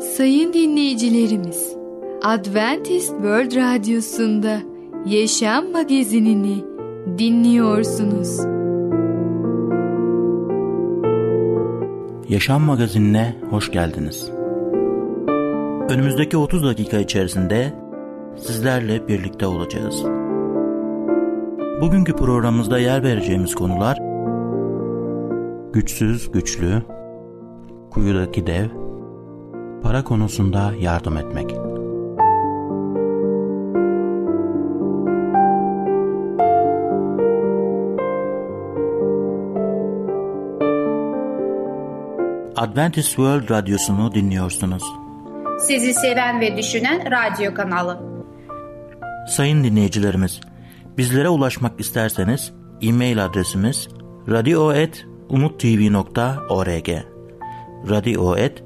Sayın dinleyicilerimiz, Adventist World Radyosu'nda Yaşam Magazinini dinliyorsunuz. Yaşam Magazinine hoş geldiniz. Önümüzdeki 30 dakika içerisinde sizlerle birlikte olacağız. Bugünkü programımızda yer vereceğimiz konular güçsüz güçlü, kuyudaki dev, para konusunda yardım etmek. Adventist World Radyosu'nu dinliyorsunuz. Sizi seven ve düşünen radyo kanalı. Sayın dinleyicilerimiz, bizlere ulaşmak isterseniz e-mail adresimiz radio.umutv.org radio.umutv.org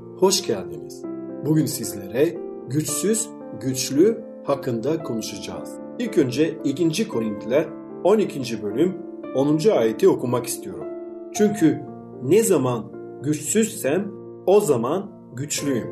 hoş geldiniz. Bugün sizlere güçsüz, güçlü hakkında konuşacağız. İlk önce 2. Korintliler 12. bölüm 10. ayeti okumak istiyorum. Çünkü ne zaman güçsüzsem o zaman güçlüyüm.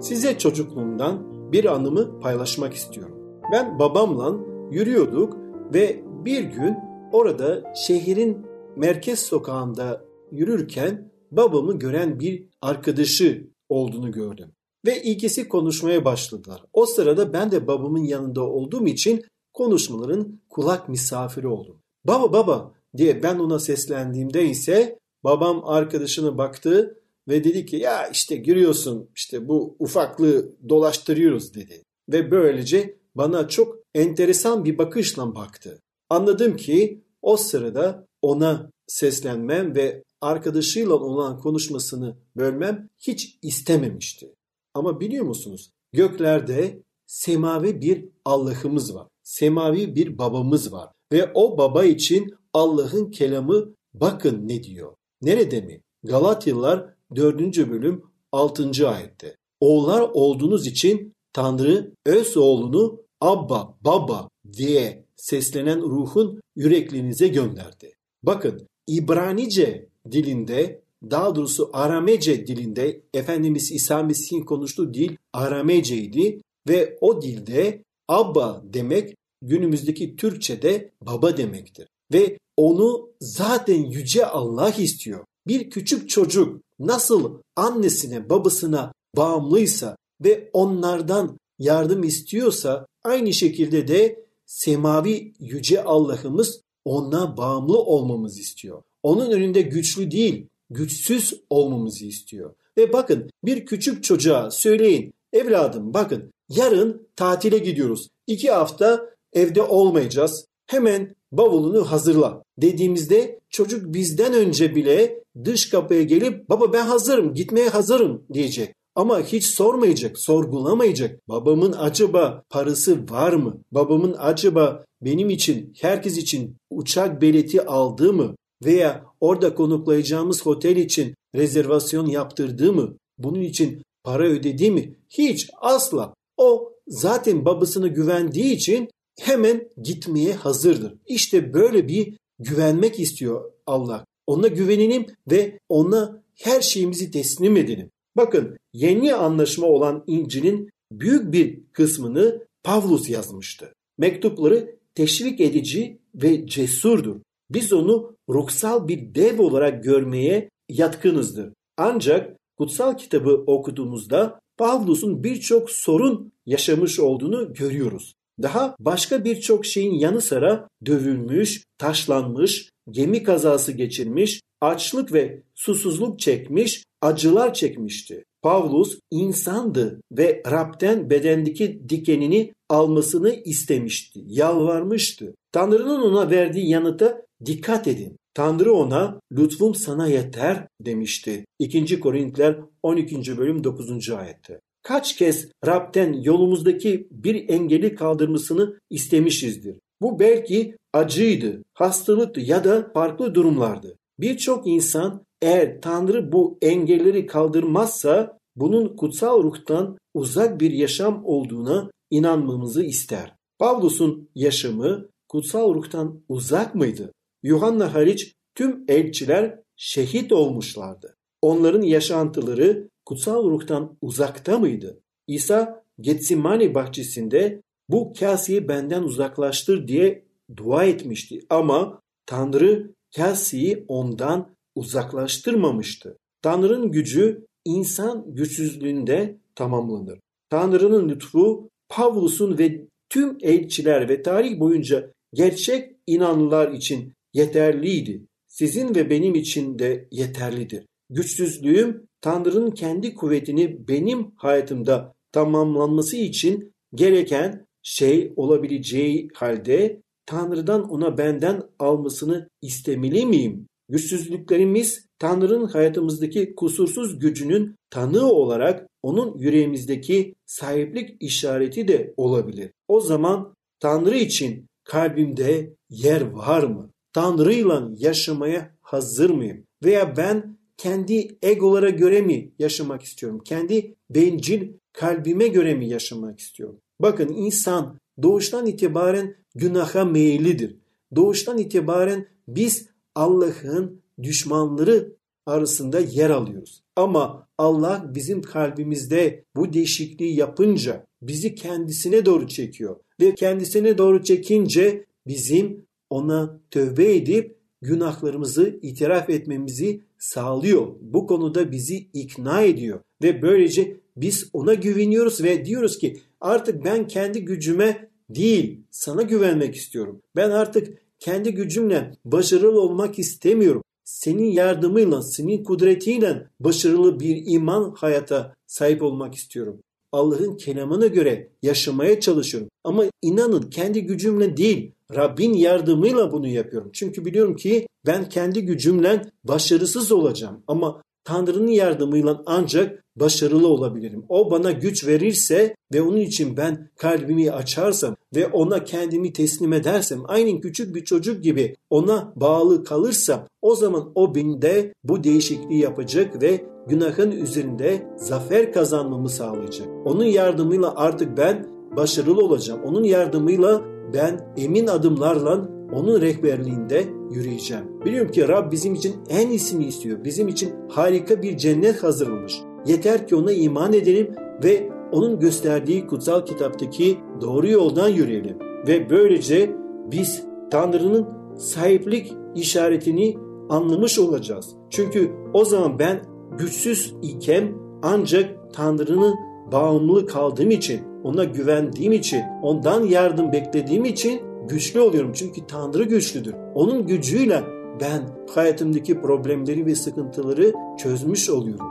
Size çocukluğumdan bir anımı paylaşmak istiyorum. Ben babamla yürüyorduk ve bir gün orada şehrin merkez sokağında yürürken babamı gören bir arkadaşı olduğunu gördüm. Ve ikisi konuşmaya başladılar. O sırada ben de babamın yanında olduğum için konuşmaların kulak misafiri oldum. Baba baba diye ben ona seslendiğimde ise babam arkadaşına baktı ve dedi ki ya işte görüyorsun işte bu ufaklığı dolaştırıyoruz dedi. Ve böylece bana çok enteresan bir bakışla baktı. Anladım ki o sırada ona seslenmem ve arkadaşıyla olan konuşmasını bölmem hiç istememişti. Ama biliyor musunuz? Göklerde semavi bir Allah'ımız var. Semavi bir babamız var. Ve o baba için Allah'ın kelamı bakın ne diyor. Nerede mi? Galatyalılar 4. bölüm 6. ayette. Oğullar olduğunuz için Tanrı öz oğlunu Abba, Baba diye seslenen ruhun yüreklerinize gönderdi. Bakın İbranice dilinde daha doğrusu Aramece dilinde Efendimiz İsa Mesih'in konuştuğu dil Arameceydi ve o dilde Abba demek günümüzdeki Türkçe'de baba demektir. Ve onu zaten yüce Allah istiyor. Bir küçük çocuk nasıl annesine babasına bağımlıysa ve onlardan yardım istiyorsa aynı şekilde de semavi yüce Allah'ımız ona bağımlı olmamızı istiyor. Onun önünde güçlü değil, güçsüz olmamızı istiyor. Ve bakın bir küçük çocuğa söyleyin, evladım bakın yarın tatile gidiyoruz. İki hafta evde olmayacağız. Hemen bavulunu hazırla dediğimizde çocuk bizden önce bile dış kapıya gelip baba ben hazırım gitmeye hazırım diyecek. Ama hiç sormayacak, sorgulamayacak. Babamın acaba parası var mı? Babamın acaba benim için, herkes için uçak bileti aldığı mı? Veya orada konuklayacağımız otel için rezervasyon yaptırdığı mı? Bunun için para ödedi mi? Hiç asla. O zaten babasına güvendiği için hemen gitmeye hazırdır. İşte böyle bir güvenmek istiyor Allah. Ona güvenelim ve ona her şeyimizi teslim edelim. Bakın yeni anlaşma olan İncil'in büyük bir kısmını Pavlus yazmıştı. Mektupları teşvik edici ve cesurdur. Biz onu ruhsal bir dev olarak görmeye yatkınızdır. Ancak kutsal kitabı okuduğumuzda Pavlus'un birçok sorun yaşamış olduğunu görüyoruz. Daha başka birçok şeyin yanı sıra dövülmüş, taşlanmış, gemi kazası geçirmiş, açlık ve susuzluk çekmiş, acılar çekmişti. Pavlus insandı ve Rab'den bedendeki dikenini almasını istemişti, yalvarmıştı. Tanrı'nın ona verdiği yanıta dikkat edin. Tanrı ona lütfum sana yeter demişti. 2. Korintiler 12. bölüm 9. ayette. kaç kez Rab'den yolumuzdaki bir engeli kaldırmasını istemişizdir. Bu belki acıydı, hastalıktı ya da farklı durumlardı. Birçok insan eğer Tanrı bu engelleri kaldırmazsa bunun kutsal ruhtan uzak bir yaşam olduğuna inanmamızı ister. Pavlus'un yaşamı kutsal ruhtan uzak mıydı? Yuhanna hariç tüm elçiler şehit olmuşlardı. Onların yaşantıları kutsal ruhtan uzakta mıydı? İsa Getsimani bahçesinde bu kaseyi benden uzaklaştır diye dua etmişti ama Tanrı kaseyi ondan uzaklaştırmamıştı. Tanrı'nın gücü insan güçsüzlüğünde tamamlanır. Tanrı'nın lütfu Pavlus'un ve tüm elçiler ve tarih boyunca gerçek inanlılar için yeterliydi. Sizin ve benim için de yeterlidir. Güçsüzlüğüm Tanrı'nın kendi kuvvetini benim hayatımda tamamlanması için gereken şey olabileceği halde Tanrı'dan ona benden almasını istemeli miyim? Güçsüzlüklerimiz Tanrı'nın hayatımızdaki kusursuz gücünün tanığı olarak onun yüreğimizdeki sahiplik işareti de olabilir. O zaman Tanrı için kalbimde yer var mı? Tanrı'yla yaşamaya hazır mıyım? Veya ben kendi egolara göre mi yaşamak istiyorum? Kendi bencil kalbime göre mi yaşamak istiyorum? Bakın insan doğuştan itibaren günaha meyillidir. Doğuştan itibaren biz Allah'ın düşmanları arasında yer alıyoruz. Ama Allah bizim kalbimizde bu değişikliği yapınca bizi kendisine doğru çekiyor. Ve kendisine doğru çekince bizim ona tövbe edip günahlarımızı itiraf etmemizi sağlıyor. Bu konuda bizi ikna ediyor. Ve böylece biz ona güveniyoruz ve diyoruz ki artık ben kendi gücüme değil sana güvenmek istiyorum. Ben artık kendi gücümle başarılı olmak istemiyorum. Senin yardımıyla, senin kudretiyle başarılı bir iman hayata sahip olmak istiyorum. Allah'ın kelamına göre yaşamaya çalışıyorum. Ama inanın kendi gücümle değil, Rabbin yardımıyla bunu yapıyorum. Çünkü biliyorum ki ben kendi gücümle başarısız olacağım. Ama Tanrı'nın yardımıyla ancak başarılı olabilirim. O bana güç verirse ve onun için ben kalbimi açarsam ve ona kendimi teslim edersem aynen küçük bir çocuk gibi ona bağlı kalırsam o zaman o bende bu değişikliği yapacak ve günahın üzerinde zafer kazanmamı sağlayacak. Onun yardımıyla artık ben başarılı olacağım. Onun yardımıyla ben emin adımlarla onun rehberliğinde yürüyeceğim. Biliyorum ki Rab bizim için en iyisini istiyor. Bizim için harika bir cennet hazırlamış. Yeter ki ona iman edelim ve onun gösterdiği kutsal kitaptaki doğru yoldan yürüyelim. Ve böylece biz Tanrı'nın sahiplik işaretini anlamış olacağız. Çünkü o zaman ben güçsüz iken ancak Tanrı'nın bağımlı kaldığım için, ona güvendiğim için, ondan yardım beklediğim için güçlü oluyorum. Çünkü Tanrı güçlüdür. Onun gücüyle ben hayatımdaki problemleri ve sıkıntıları çözmüş oluyorum.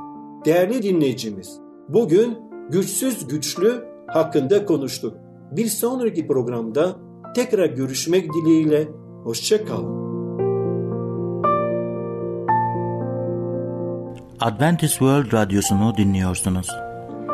Değerli dinleyicimiz, bugün güçsüz güçlü hakkında konuştuk. Bir sonraki programda tekrar görüşmek dileğiyle hoşçakalın. Adventist World Radyosu'nu dinliyorsunuz.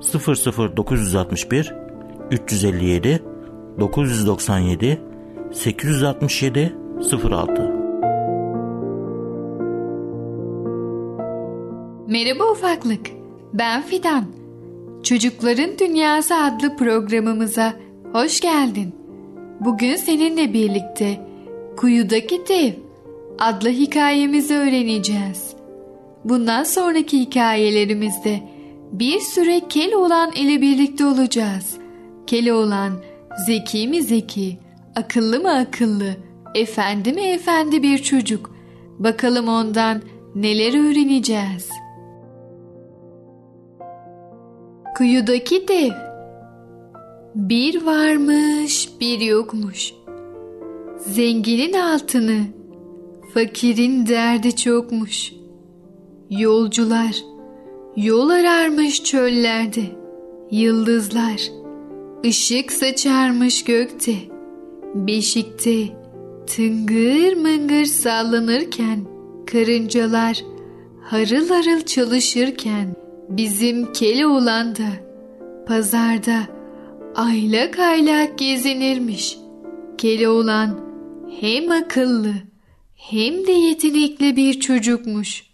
00961 357 997 867 06 Merhaba ufaklık. Ben Fidan. Çocukların Dünyası adlı programımıza hoş geldin. Bugün seninle birlikte Kuyudaki Dev adlı hikayemizi öğreneceğiz. Bundan sonraki hikayelerimizde bir süre Keloğlan ile birlikte olacağız. Keloğlan zeki mi zeki, akıllı mı akıllı, efendi mi efendi bir çocuk. Bakalım ondan neler öğreneceğiz. Kuyudaki Dev Bir varmış bir yokmuş. Zenginin altını, fakirin derdi çokmuş. Yolcular yol ararmış çöllerde. Yıldızlar ışık saçarmış gökte. Beşikte tıngır mıngır sallanırken karıncalar harıl harıl çalışırken bizim kele olan da pazarda aylak aylak gezinirmiş. Kele olan hem akıllı hem de yetenekli bir çocukmuş.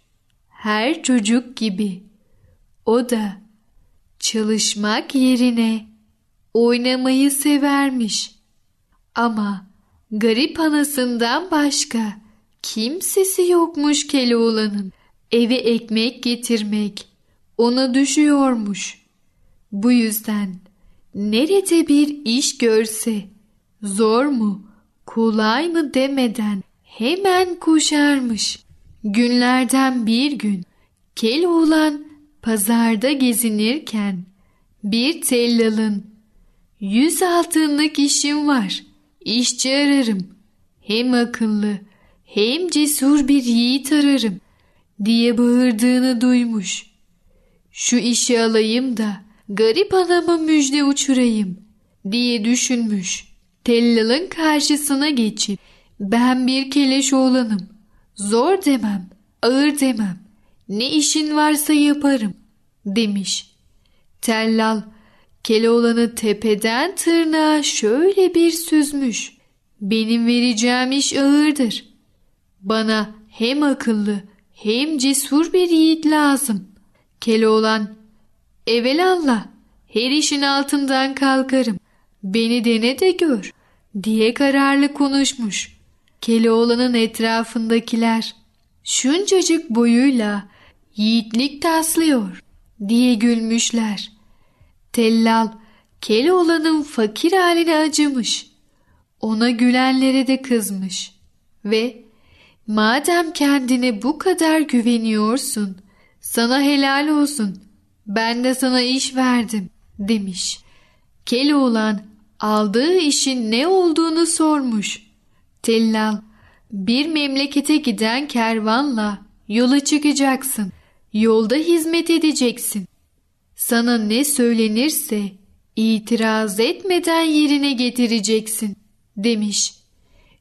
Her çocuk gibi. O da çalışmak yerine oynamayı severmiş. Ama garip anasından başka kimsesi yokmuş Keloğlan'ın. Eve ekmek getirmek ona düşüyormuş. Bu yüzden nerede bir iş görse zor mu kolay mı demeden hemen koşarmış. Günlerden bir gün Keloğlan pazarda gezinirken bir tellalın yüz altınlık işim var. İşçi ararım. Hem akıllı hem cesur bir yiğit ararım diye bağırdığını duymuş. Şu işi alayım da garip anama müjde uçurayım diye düşünmüş. Tellalın karşısına geçip ben bir keleş oğlanım. Zor demem, ağır demem. Ne işin varsa yaparım demiş. Tellal Keloğlan'ı tepeden tırnağa şöyle bir süzmüş. Benim vereceğim iş ağırdır. Bana hem akıllı hem cesur bir yiğit lazım. Keloğlan, evelallah her işin altından kalkarım. Beni dene de gör diye kararlı konuşmuş. Keloğlan'ın etrafındakiler şuncacık boyuyla yiğitlik taslıyor diye gülmüşler. Tellal Keloğlan'ın fakir haline acımış. Ona gülenlere de kızmış ve madem kendine bu kadar güveniyorsun sana helal olsun ben de sana iş verdim demiş. Keloğlan aldığı işin ne olduğunu sormuş. Tellal bir memlekete giden kervanla yola çıkacaksın. Yolda hizmet edeceksin. Sana ne söylenirse itiraz etmeden yerine getireceksin demiş.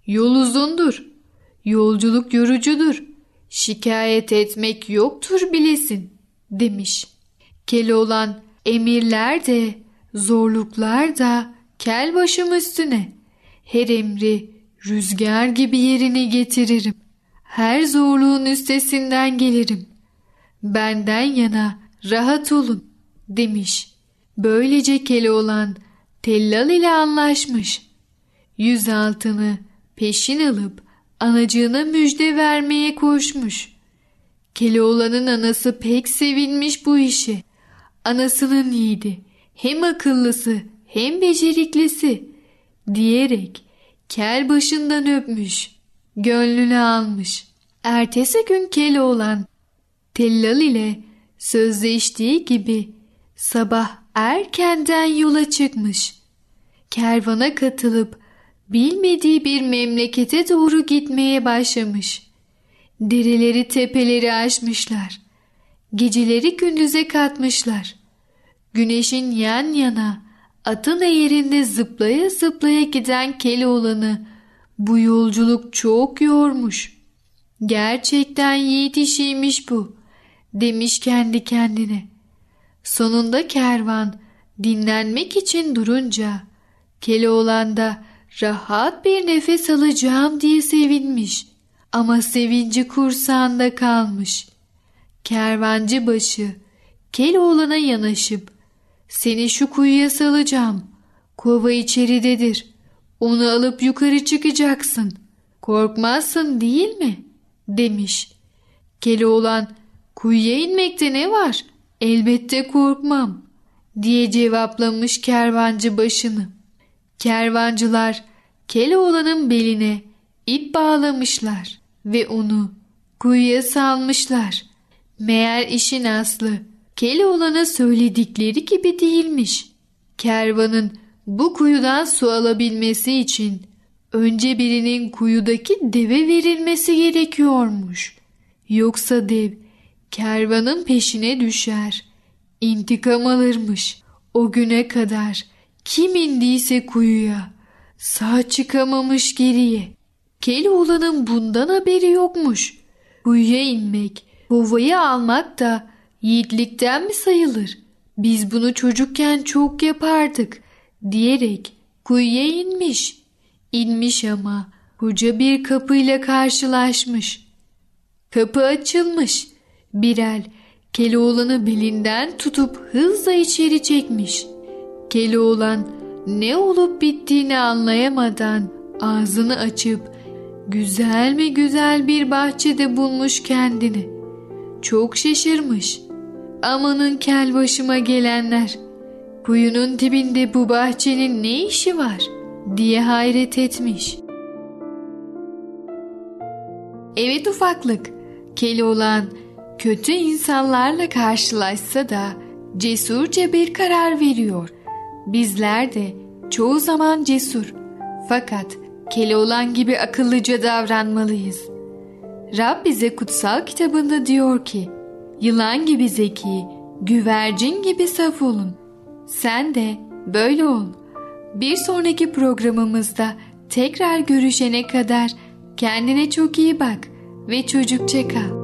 Yol uzundur. Yolculuk yorucudur. Şikayet etmek yoktur bilesin demiş. Keloğlan emirler de zorluklar da kel başım üstüne. Her emri rüzgar gibi yerine getiririm. Her zorluğun üstesinden gelirim. Benden yana rahat olun demiş. Böylece Keloğlan Tellal ile anlaşmış. Yüz altını peşin alıp anacığına müjde vermeye koşmuş. Keloğlan'ın anası pek sevinmiş bu işe. Anasının yiğidi hem akıllısı hem beceriklisi diyerek kel başından öpmüş. Gönlünü almış. Ertesi gün Keloğlan Tellal ile sözleştiği gibi sabah erkenden yola çıkmış. Kervana katılıp bilmediği bir memlekete doğru gitmeye başlamış. Dereleri tepeleri aşmışlar. Geceleri gündüze katmışlar. Güneşin yan yana atın eğerinde zıplaya zıplaya giden Keloğlan'ı bu yolculuk çok yormuş. Gerçekten yiğit işiymiş bu demiş kendi kendine. Sonunda kervan dinlenmek için durunca Keloğlan da rahat bir nefes alacağım diye sevinmiş. Ama sevinci kursağında kalmış. Kervancı başı Keloğlan'a yanaşıp seni şu kuyuya salacağım. Kova içeridedir. Onu alıp yukarı çıkacaksın. Korkmazsın değil mi? demiş. Keloğlan kuyuya inmekte ne var? Elbette korkmam diye cevaplamış kervancı başını. Kervancılar Keloğlan'ın beline ip bağlamışlar ve onu kuyuya salmışlar. Meğer işin aslı Keloğlan'a söyledikleri gibi değilmiş. Kervanın bu kuyudan su alabilmesi için önce birinin kuyudaki deve verilmesi gerekiyormuş. Yoksa dev kervanın peşine düşer. İntikam alırmış. O güne kadar kim indiyse kuyuya sağ çıkamamış geriye. Keloğlan'ın bundan haberi yokmuş. Kuyuya inmek, kovayı almak da yiğitlikten mi sayılır? Biz bunu çocukken çok yapardık diyerek kuyuya inmiş. İnmiş ama koca bir kapıyla karşılaşmış. Kapı açılmış. Birel Keloğlan'ı belinden tutup hızla içeri çekmiş. Keloğlan ne olup bittiğini anlayamadan ağzını açıp güzel mi güzel bir bahçede bulmuş kendini. Çok şaşırmış. Amanın kel başıma gelenler. Kuyunun dibinde bu bahçenin ne işi var diye hayret etmiş. Evet ufaklık, Keloğlan kötü insanlarla karşılaşsa da cesurca bir karar veriyor. Bizler de çoğu zaman cesur fakat Keloğlan gibi akıllıca davranmalıyız. Rab bize kutsal kitabında diyor ki, yılan gibi zeki, güvercin gibi saf olun. Sen de böyle ol. Bir sonraki programımızda tekrar görüşene kadar kendine çok iyi bak ve çocukça kal.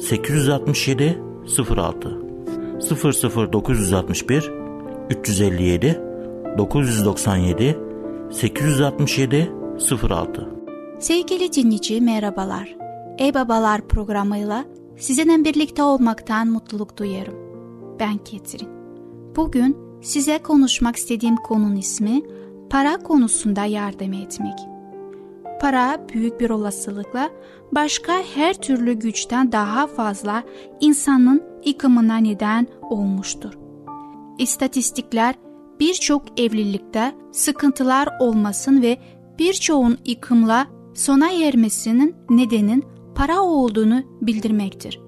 867 06 00961 357 997 867 06 Sevgili dinleyici merhabalar. Ey Babalar programıyla sizinle birlikte olmaktan mutluluk duyarım. Ben Ketrin. Bugün size konuşmak istediğim konunun ismi para konusunda yardım etmek. Para büyük bir olasılıkla başka her türlü güçten daha fazla insanın yıkımına neden olmuştur. İstatistikler birçok evlilikte sıkıntılar olmasın ve birçoğun yıkımla sona ermesinin nedenin para olduğunu bildirmektir.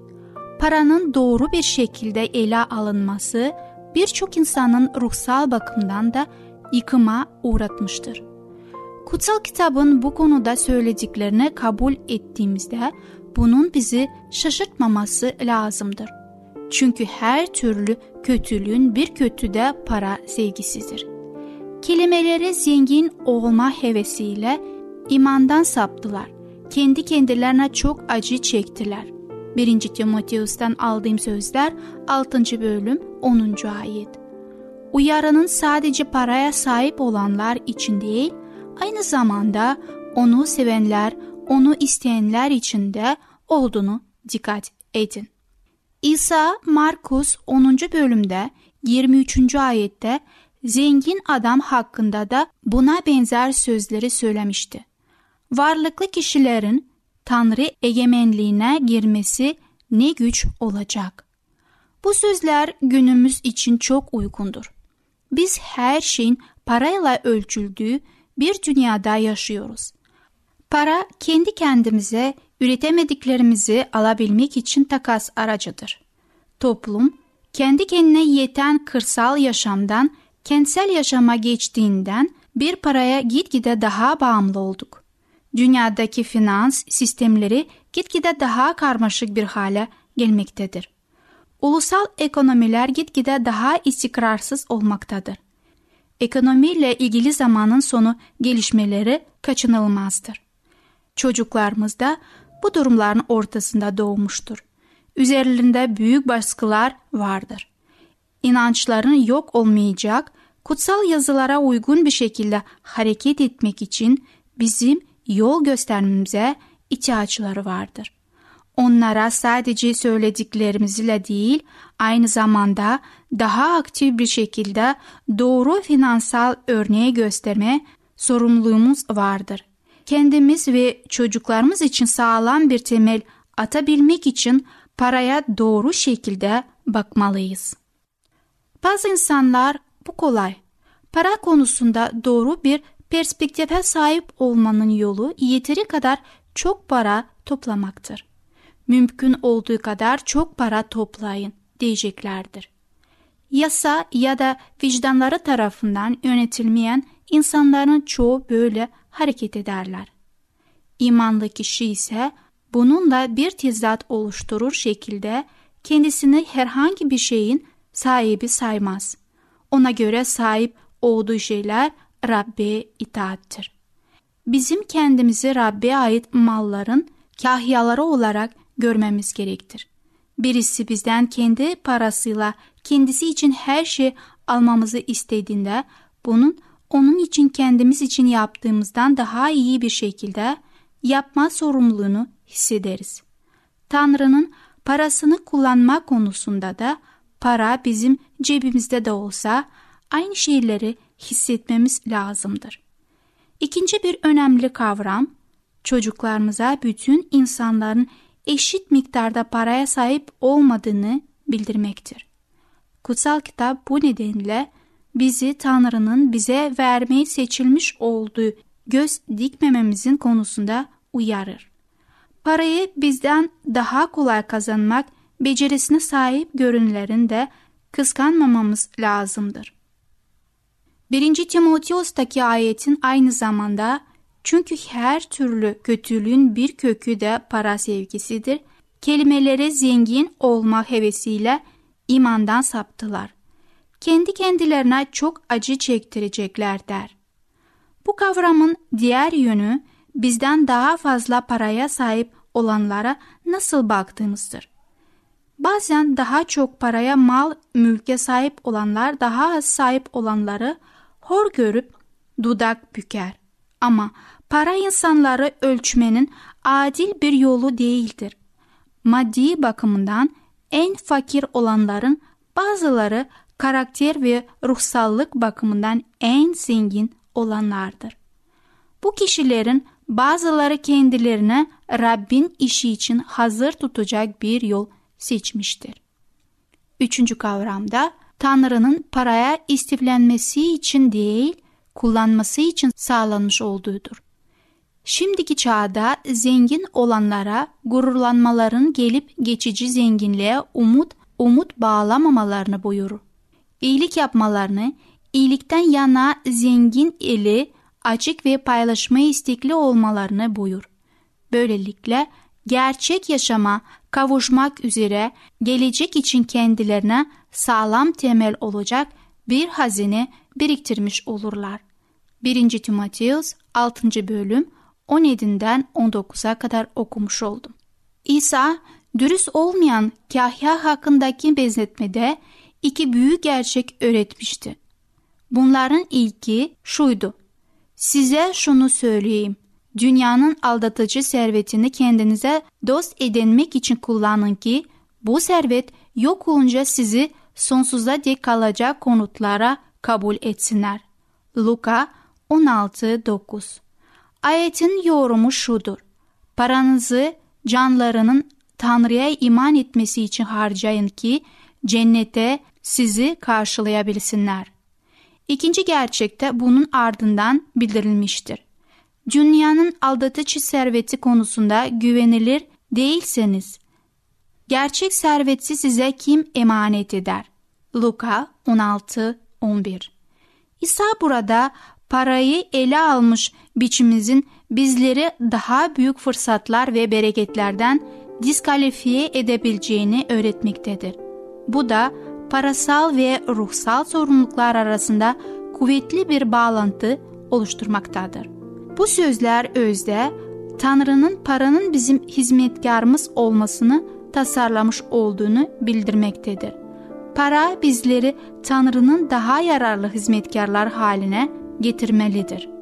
Paranın doğru bir şekilde ele alınması birçok insanın ruhsal bakımdan da yıkıma uğratmıştır. Kutsal kitabın bu konuda söylediklerini kabul ettiğimizde bunun bizi şaşırtmaması lazımdır. Çünkü her türlü kötülüğün bir kötü de para sevgisidir. Kelimeleri zengin olma hevesiyle imandan saptılar. Kendi kendilerine çok acı çektiler. 1. Timoteus'tan aldığım sözler 6. bölüm 10. ayet. Uyarının sadece paraya sahip olanlar için değil, aynı zamanda onu sevenler, onu isteyenler için de olduğunu dikkat edin. İsa Markus 10. bölümde 23. ayette zengin adam hakkında da buna benzer sözleri söylemişti. Varlıklı kişilerin Tanrı egemenliğine girmesi ne güç olacak. Bu sözler günümüz için çok uygundur. Biz her şeyin parayla ölçüldüğü bir dünyada yaşıyoruz. Para kendi kendimize üretemediklerimizi alabilmek için takas aracıdır. Toplum kendi kendine yeten kırsal yaşamdan kentsel yaşama geçtiğinden bir paraya gitgide daha bağımlı olduk. Dünyadaki finans sistemleri gitgide daha karmaşık bir hale gelmektedir. Ulusal ekonomiler gitgide daha istikrarsız olmaktadır. Ekonomiyle ilgili zamanın sonu gelişmeleri kaçınılmazdır. Çocuklarımız da bu durumların ortasında doğmuştur. Üzerlerinde büyük baskılar vardır. İnançların yok olmayacak, kutsal yazılara uygun bir şekilde hareket etmek için bizim yol göstermemize ihtiyaçları vardır. onlara sadece söylediklerimizle değil, aynı zamanda daha aktif bir şekilde doğru finansal örneği gösterme sorumluluğumuz vardır. Kendimiz ve çocuklarımız için sağlam bir temel atabilmek için paraya doğru şekilde bakmalıyız. Bazı insanlar bu kolay. Para konusunda doğru bir perspektife sahip olmanın yolu yeteri kadar çok para toplamaktır. Mümkün olduğu kadar çok para toplayın diyeceklerdir. Yasa ya da vicdanları tarafından yönetilmeyen insanların çoğu böyle hareket ederler. İmanlı kişi ise bununla bir tezat oluşturur şekilde kendisini herhangi bir şeyin sahibi saymaz. Ona göre sahip olduğu şeyler Rabbe itaattir. Bizim kendimizi Rabbe ait malların kahyaları olarak görmemiz gerektir. Birisi bizden kendi parasıyla kendisi için her şey almamızı istediğinde bunun onun için kendimiz için yaptığımızdan daha iyi bir şekilde yapma sorumluluğunu hissederiz. Tanrı'nın parasını kullanma konusunda da para bizim cebimizde de olsa aynı şeyleri hissetmemiz lazımdır. İkinci bir önemli kavram çocuklarımıza bütün insanların eşit miktarda paraya sahip olmadığını bildirmektir. Kutsal kitap bu nedenle bizi Tanrı'nın bize vermeyi seçilmiş olduğu göz dikmememizin konusunda uyarır. Parayı bizden daha kolay kazanmak becerisine sahip görünlerin de kıskanmamamız lazımdır. 1. Timoteos'taki ayetin aynı zamanda çünkü her türlü kötülüğün bir kökü de para sevgisidir. Kelimelere zengin olma hevesiyle imandan saptılar. Kendi kendilerine çok acı çektirecekler der. Bu kavramın diğer yönü bizden daha fazla paraya sahip olanlara nasıl baktığımızdır. Bazen daha çok paraya mal, mülke sahip olanlar daha az sahip olanları hor görüp dudak büker. Ama para insanları ölçmenin adil bir yolu değildir. Maddi bakımından en fakir olanların bazıları karakter ve ruhsallık bakımından en zengin olanlardır. Bu kişilerin bazıları kendilerine Rabbin işi için hazır tutacak bir yol seçmiştir. Üçüncü kavramda Tanrı'nın paraya istiflenmesi için değil, kullanması için sağlanmış olduğudur. Şimdiki çağda zengin olanlara gururlanmaların gelip geçici zenginliğe umut umut bağlamamalarını buyurur. İyilik yapmalarını, iyilikten yana zengin eli açık ve paylaşmaya istekli olmalarını buyur. Böylelikle gerçek yaşama kavuşmak üzere gelecek için kendilerine sağlam temel olacak bir hazine biriktirmiş olurlar. 1. Timoteus 6. bölüm 17'den 19'a kadar okumuş oldum. İsa dürüst olmayan kahya hakkındaki benzetmede iki büyük gerçek öğretmişti. Bunların ilki şuydu. Size şunu söyleyeyim. Dünyanın aldatıcı servetini kendinize dost edinmek için kullanın ki bu servet yok olunca sizi sonsuza dek kalacak konutlara kabul etsinler. Luka 16.9 Ayetin yorumu şudur. Paranızı canlarının Tanrı'ya iman etmesi için harcayın ki cennete sizi karşılayabilsinler. İkinci gerçekte bunun ardından bildirilmiştir. Dünyanın aldatıcı serveti konusunda güvenilir değilseniz, gerçek serveti size kim emanet eder? Luka 16-11 İsa burada parayı ele almış biçimimizin bizleri daha büyük fırsatlar ve bereketlerden diskalifiye edebileceğini öğretmektedir. Bu da parasal ve ruhsal sorumluluklar arasında kuvvetli bir bağlantı oluşturmaktadır. Bu sözler özde Tanrı'nın paranın bizim hizmetkarımız olmasını tasarlamış olduğunu bildirmektedir. Para bizleri Tanrı'nın daha yararlı hizmetkarlar haline getirmelidir.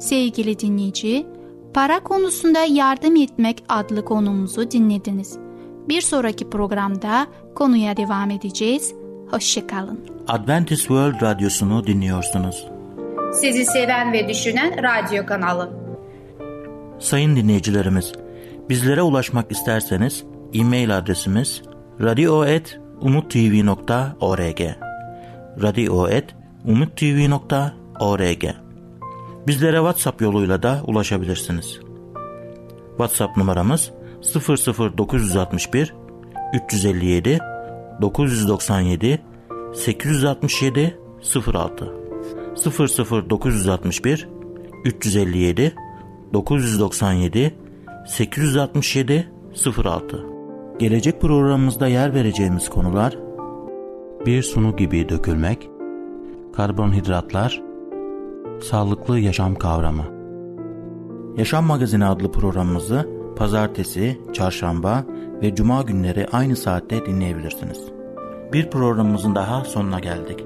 Sevgili dinleyici, Para konusunda yardım etmek adlı konumuzu dinlediniz. Bir sonraki programda konuya devam edeceğiz. Hoşçakalın. Adventist World Radyosu'nu dinliyorsunuz. Sizi seven ve düşünen radyo kanalı. Sayın dinleyicilerimiz, bizlere ulaşmak isterseniz e-mail adresimiz radio.umutv.org radio.umutv.org Bizlere WhatsApp yoluyla da ulaşabilirsiniz. WhatsApp numaramız 00961 357 997 867 06 00961 357 997 867 06 Gelecek programımızda yer vereceğimiz konular bir sunu gibi dökülmek, karbonhidratlar, sağlıklı yaşam kavramı. Yaşam Magazini adlı programımızı pazartesi, çarşamba ve cuma günleri aynı saatte dinleyebilirsiniz. Bir programımızın daha sonuna geldik.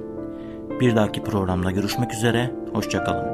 Bir dahaki programda görüşmek üzere, hoşçakalın.